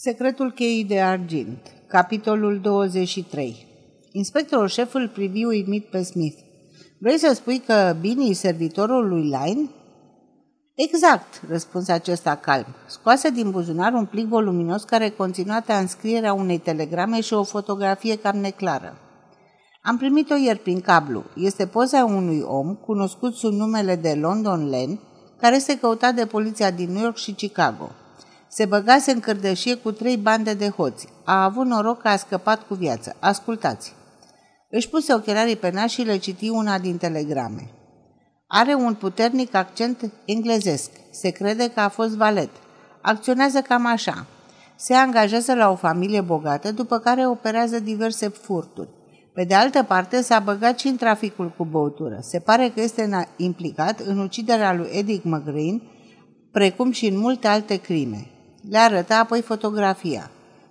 Secretul cheii de argint Capitolul 23 Inspectorul șef îl privi uimit pe Smith. Vrei să spui că Bini servitorul lui Line? Exact, răspunse acesta calm. Scoase din buzunar un plic voluminos care conținua transcrierea unei telegrame și o fotografie cam neclară. Am primit-o ieri prin cablu. Este poza unui om cunoscut sub numele de London Len, care este căutat de poliția din New York și Chicago. Se băgase în cărdășie cu trei bande de hoți. A avut noroc că a scăpat cu viață. Ascultați! Își puse ochelarii pe nas și le citi una din telegrame. Are un puternic accent englezesc. Se crede că a fost valet. Acționează cam așa. Se angajează la o familie bogată, după care operează diverse furturi. Pe de altă parte, s-a băgat și în traficul cu băutură. Se pare că este implicat în uciderea lui Edic McGreen, precum și în multe alte crime. Le arăta apoi fotografia.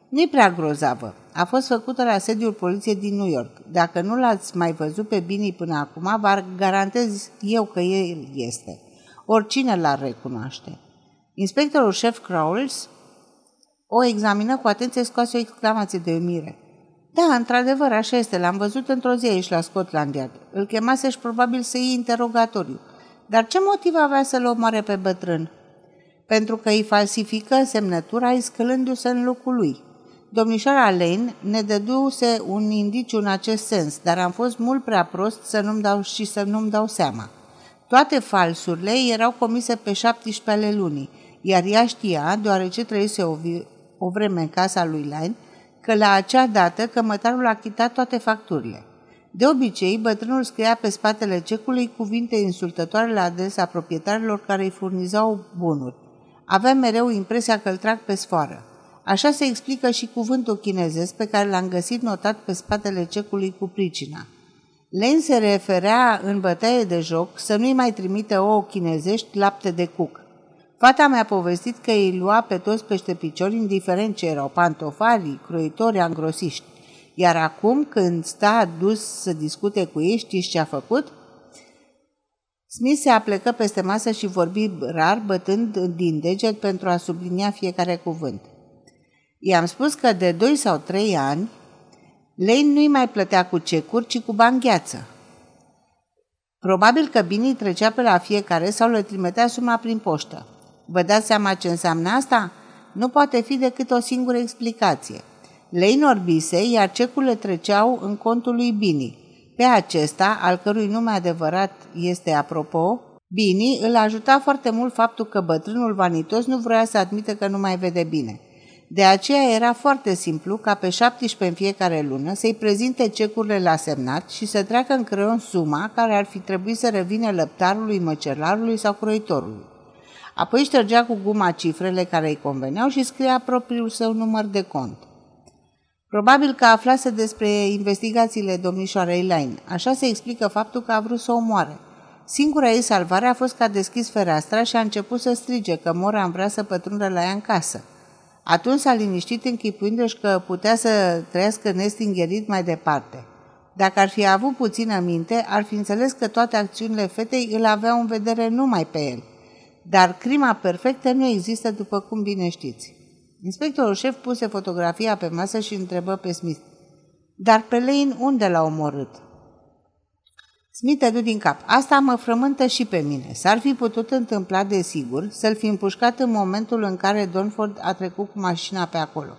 Nu-i prea grozavă. A fost făcută la sediul poliției din New York. Dacă nu l-ați mai văzut pe Bini până acum, vă garantez eu că el este. Oricine l-ar recunoaște. Inspectorul șef Crowles o examină cu atenție, scoase o exclamație de umire. Da, într-adevăr, așa este. L-am văzut într-o zi aici la Scotland Yard. Îl chemase și probabil să iei interogatoriu. Dar ce motiv avea să-l omoare pe bătrân? Pentru că îi falsifică semnătura iscălându-se în locul lui. Domnișoara Lane ne dăduse un indiciu în acest sens, dar am fost mult prea prost să nu-mi dau și să nu-mi dau seama. Toate falsurile erau comise pe 17 ale lunii, iar ea știa, deoarece trăise o, o vreme în casa lui Lane, că la acea dată cămătarul a chitat toate facturile. De obicei, bătrânul scria pe spatele cecului cuvinte insultătoare la adresa proprietarilor care îi furnizau bunuri, Aveam mereu impresia că îl trag pe sfoară. Așa se explică și cuvântul chinezesc pe care l-am găsit notat pe spatele cecului cu pricina. Len se referea în bătaie de joc să nu-i mai trimite ouă chinezești lapte de cuc. Fata mi-a povestit că îi lua pe toți pește piciori, indiferent ce erau, pantofarii, croitori, angrosiști. Iar acum, când sta dus să discute cu ei, știți ce a făcut? Smith se aplecă peste masă și vorbi rar, bătând din deget pentru a sublinia fiecare cuvânt. I-am spus că de doi sau trei ani Lane nu-i mai plătea cu cecuri, ci cu bangheață. Probabil că Bini trecea pe la fiecare sau le trimitea suma prin poștă. Vă dați seama ce înseamnă asta? Nu poate fi decât o singură explicație. Lane orbise, iar cecurile treceau în contul lui Bini. Pe acesta, al cărui nume adevărat este apropo, Bini îl ajuta foarte mult faptul că bătrânul vanitos nu vrea să admită că nu mai vede bine. De aceea era foarte simplu ca pe 17 în fiecare lună să-i prezinte cecurile la semnat și să treacă în creion suma care ar fi trebuit să revină lăptarului, măcelarului sau croitorului. Apoi ștergea cu guma cifrele care îi conveneau și scria propriul său număr de cont. Probabil că aflase despre investigațiile domnișoarei Elaine. Așa se explică faptul că a vrut să o omoare. Singura ei salvare a fost că a deschis fereastra și a început să strige că Moran vrea să pătrundă la ea în casă. Atunci s-a liniștit închipuindu-și că putea să trăiască nestingherit mai departe. Dacă ar fi avut puțină minte, ar fi înțeles că toate acțiunile fetei îl aveau în vedere numai pe el. Dar crima perfectă nu există după cum bine știți. Inspectorul șef puse fotografia pe masă și întrebă pe Smith. Dar pe Lane unde l-a omorât? Smith te du din cap. Asta mă frământă și pe mine. S-ar fi putut întâmpla, desigur, să-l fi împușcat în momentul în care Donford a trecut cu mașina pe acolo.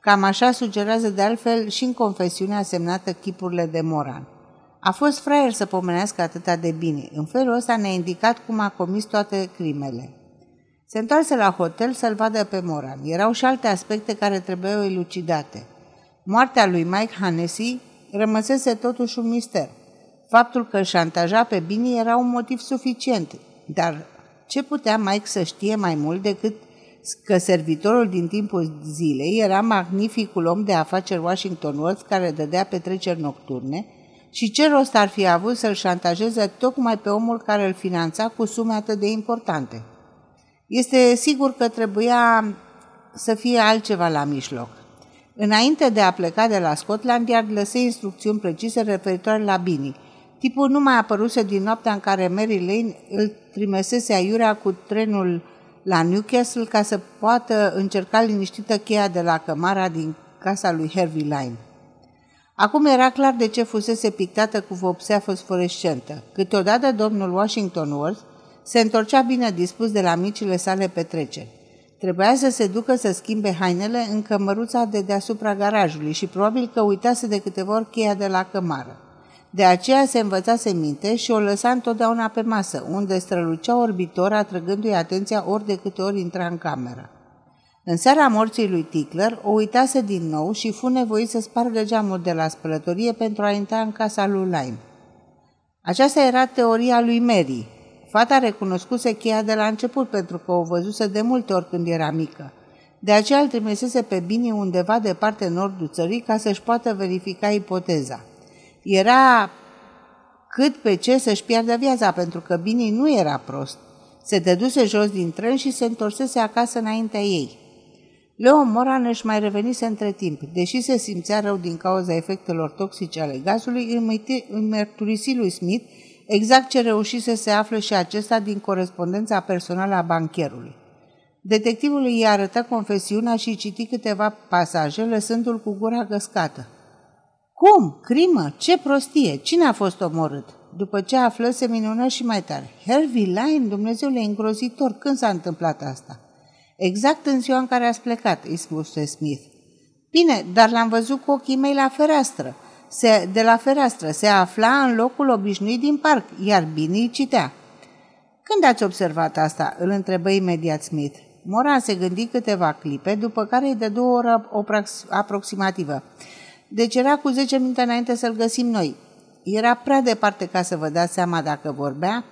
Cam așa sugerează de altfel și în confesiunea semnată chipurile de Moran. A fost fraier să pomenească atâta de bine. În felul ăsta ne-a indicat cum a comis toate crimele. Se întoarse la hotel să-l vadă pe Moran. Erau și alte aspecte care trebuiau elucidate. Moartea lui Mike Hannessy rămăsese totuși un mister. Faptul că îl șantaja pe Bini era un motiv suficient, dar ce putea Mike să știe mai mult decât că servitorul din timpul zilei era magnificul om de afaceri Washington Worth care dădea petreceri nocturne și ce rost ar fi avut să-l șantajeze tocmai pe omul care îl finanța cu sume atât de importante. Este sigur că trebuia să fie altceva la mijloc. Înainte de a pleca de la Scotland Yard, lăsă instrucțiuni precise referitoare la Bini. Tipul nu mai apăruse din noaptea în care Mary Lane îl trimesese aiurea cu trenul la Newcastle ca să poată încerca liniștită cheia de la cămara din casa lui Harvey Line. Acum era clar de ce fusese pictată cu vopsea fosforescentă. Câteodată domnul Washington Worth se întorcea bine dispus de la micile sale petreceri. Trebuia să se ducă să schimbe hainele în cămăruța de deasupra garajului și probabil că uitase de câteva ori cheia de la cămară. De aceea se învățase minte și o lăsa întotdeauna pe masă, unde strălucea orbitor, atrăgându-i atenția ori de câte ori intra în cameră. În seara morții lui Tickler, o uitase din nou și fu nevoit să spargă geamul de la spălătorie pentru a intra în casa lui Lime. Aceasta era teoria lui Mary. Fata recunoscuse cheia de la început pentru că o văzuse de multe ori când era mică. De aceea îl trimisese pe Bini undeva departe în nordul țării ca să-și poată verifica ipoteza. Era cât pe ce să-și piardă viața, pentru că Bini nu era prost. Se dăduse jos din tren și se întorsese acasă înaintea ei. Leo Moran își mai revenise între timp. Deși se simțea rău din cauza efectelor toxice ale gazului, îi mărturisi lui Smith exact ce reușise să se afle și acesta din corespondența personală a bancherului. Detectivul îi arătă confesiunea și citi câteva pasaje, lăsându-l cu gura găscată. Cum? Crimă? Ce prostie? Cine a fost omorât? După ce află, se minună și mai tare. Harvey Line, Dumnezeule, îngrozitor, când s-a întâmplat asta? Exact în ziua în care ați plecat, îi spuse Smith. Bine, dar l-am văzut cu ochii mei la fereastră. Se, de la fereastră se afla în locul obișnuit din parc, iar Bini citea. Când ați observat asta? îl întrebă imediat Smith. Moran se gândi câteva clipe, după care îi dădu o oră aproximativă. Deci era cu 10 minute înainte să-l găsim noi. Era prea departe ca să vă dați seama dacă vorbea.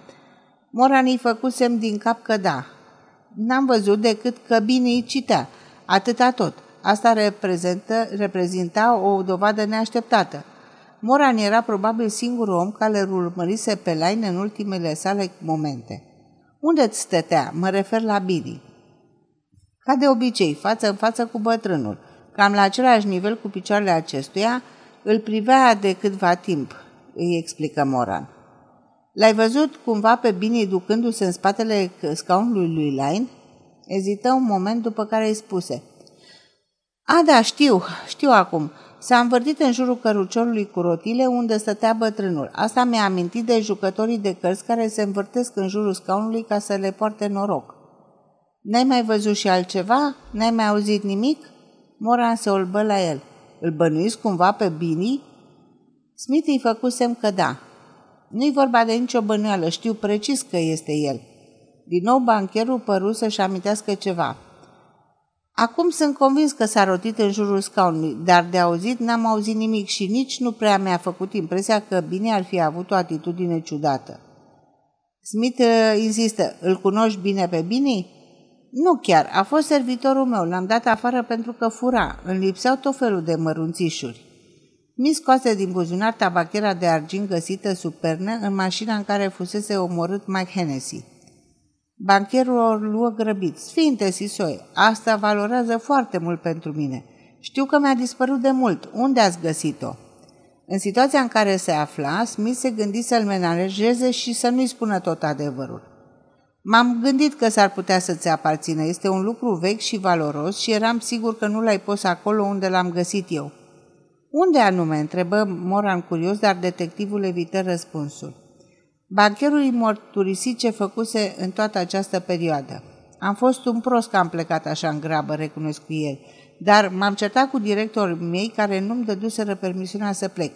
Moran îi făcut semn din cap că da. N-am văzut decât că bine îi citea. Atâta tot. Asta reprezintă, reprezenta o dovadă neașteptată. Moran era probabil singurul om care îl urmărise pe Line în ultimele sale momente. Unde-ți stătea? Mă refer la Billy. Ca de obicei, față în față cu bătrânul, cam la același nivel cu picioarele acestuia, îl privea de câtva timp, îi explică Moran. L-ai văzut cumva pe Bini ducându-se în spatele scaunului lui Line? Ezită un moment după care îi spuse. A, da, știu, știu acum. S-a învârtit în jurul căruciorului cu rotile unde stătea bătrânul. Asta mi-a amintit de jucătorii de cărți care se învârtesc în jurul scaunului ca să le poarte noroc. N-ai mai văzut și altceva? N-ai mai auzit nimic? Moran se olbă la el. Îl bănuiți cumva pe Bini? Smith îi făcu semn că da. Nu-i vorba de nicio bănuială, știu precis că este el. Din nou bancherul păru să-și amintească ceva. Acum sunt convins că s-a rotit în jurul scaunului, dar de auzit n-am auzit nimic și nici nu prea mi-a făcut impresia că bine ar fi avut o atitudine ciudată. Smith uh, insistă, îl cunoști bine pe Bini? Nu chiar, a fost servitorul meu, l-am dat afară pentru că fura, îmi lipseau tot felul de mărunțișuri. Mi scoase din buzunar tabachera de argint găsită sub pernă în mașina în care fusese omorât Mike Hennessy. Bancherul o luă grăbit. Sfinte, Sisoie, asta valorează foarte mult pentru mine. Știu că mi-a dispărut de mult. Unde ați găsit-o? În situația în care se afla, Smith se gândi să-l menajeze și să nu-i spună tot adevărul. M-am gândit că s-ar putea să-ți aparțină. Este un lucru vechi și valoros și eram sigur că nu l-ai pus acolo unde l-am găsit eu. Unde anume? întrebă Moran curios, dar detectivul evită răspunsul. Bancherul îi mărturisi ce făcuse în toată această perioadă. Am fost un prost că am plecat așa în grabă, recunosc cu el, dar m-am certat cu directorii mei care nu-mi dăduseră permisiunea să plec.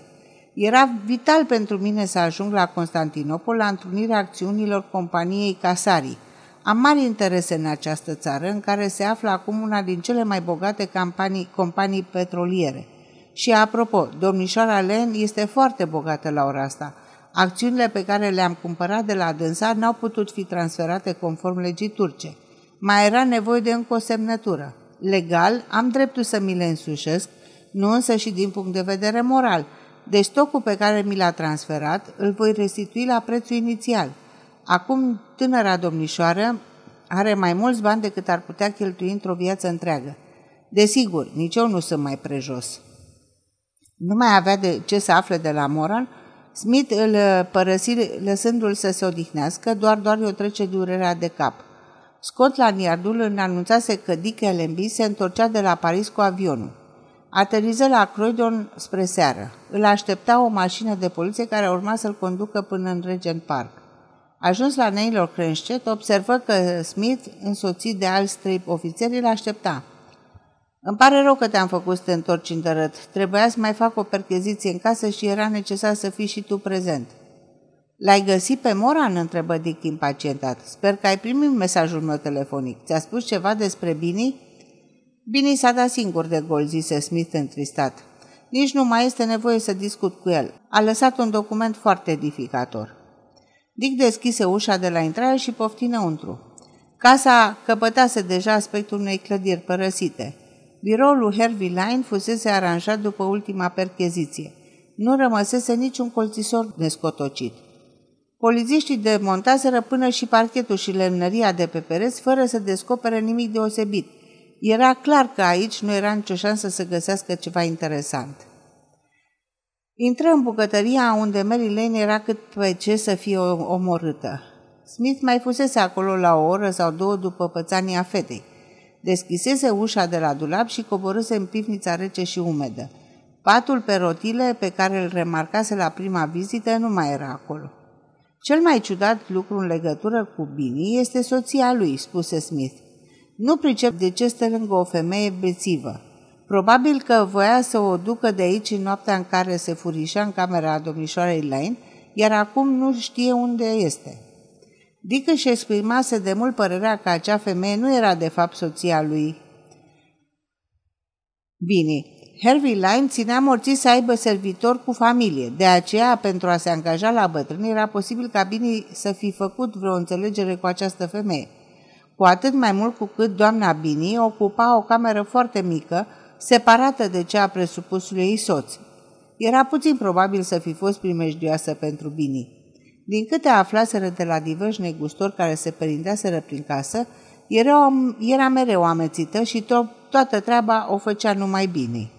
Era vital pentru mine să ajung la Constantinopol la întrunirea acțiunilor companiei Casari. Am mari interese în această țară, în care se află acum una din cele mai bogate companii, companii petroliere – și apropo, domnișoara Len este foarte bogată la ora asta. Acțiunile pe care le-am cumpărat de la dânsa n-au putut fi transferate conform legii turce. Mai era nevoie de încă o semnătură. Legal, am dreptul să mi le însușesc, nu însă și din punct de vedere moral. Deci stocul pe care mi l-a transferat îl voi restitui la prețul inițial. Acum, tânăra domnișoară are mai mulți bani decât ar putea cheltui într-o viață întreagă. Desigur, nici eu nu sunt mai prejos. Nu mai avea de ce să afle de la Moran, Smith îl părăsi lăsându-l să se odihnească, doar doar o trece durerea de cap. Scotland Yardul îl anunțase că Dick Allenby se întorcea de la Paris cu avionul. Ateriză la Croydon spre seară. Îl aștepta o mașină de poliție care urma să-l conducă până în Regent Park. Ajuns la Naylor Crenștet, observă că Smith, însoțit de alți trei ofițeri, îl aștepta. Îmi pare rău că te-am făcut să te întorci în tărăt. Trebuia să mai fac o percheziție în casă și era necesar să fii și tu prezent. L-ai găsit pe Moran? întrebă Dick impacientat. Sper că ai primit mesajul meu telefonic. Ți-a spus ceva despre Bini? Bini s-a dat singur de gol, zise Smith întristat. Nici nu mai este nevoie să discut cu el. A lăsat un document foarte edificator. Dick deschise ușa de la intrare și pofti înăuntru. Casa căpătase deja aspectul unei clădiri părăsite. Biroul lui Harvey Line fusese aranjat după ultima percheziție. Nu rămăsese niciun colțisor nescotocit. Polițiștii demontaseră până și parchetul și lemnăria de pe pereți fără să descopere nimic deosebit. Era clar că aici nu era nicio șansă să găsească ceva interesant. Intră în bucătăria unde Mary Lane era cât pe ce să fie omorâtă. Smith mai fusese acolo la o oră sau două după pățania fetei. Deschisese ușa de la dulap și coborâse în pivnița rece și umedă. Patul pe rotile pe care îl remarcase la prima vizită nu mai era acolo. Cel mai ciudat lucru în legătură cu Bini este soția lui, spuse Smith. Nu pricep de ce stă lângă o femeie bețivă. Probabil că voia să o ducă de aici în noaptea în care se furișa în camera domnișoarei Lane, iar acum nu știe unde este. Dick își exprimase de mult părerea că acea femeie nu era de fapt soția lui Bini. Harvey Line ținea morții să aibă servitor cu familie, de aceea, pentru a se angaja la bătrâni, era posibil ca Bini să fi făcut vreo înțelegere cu această femeie. Cu atât mai mult cu cât doamna Bini ocupa o cameră foarte mică, separată de cea a presupusului ei soț. Era puțin probabil să fi fost primejdioasă pentru Bini. Din câte aflaseră de la diversi negustori care se perindeaseră prin casă, era, era mereu amețită și to- toată treaba o făcea numai bine.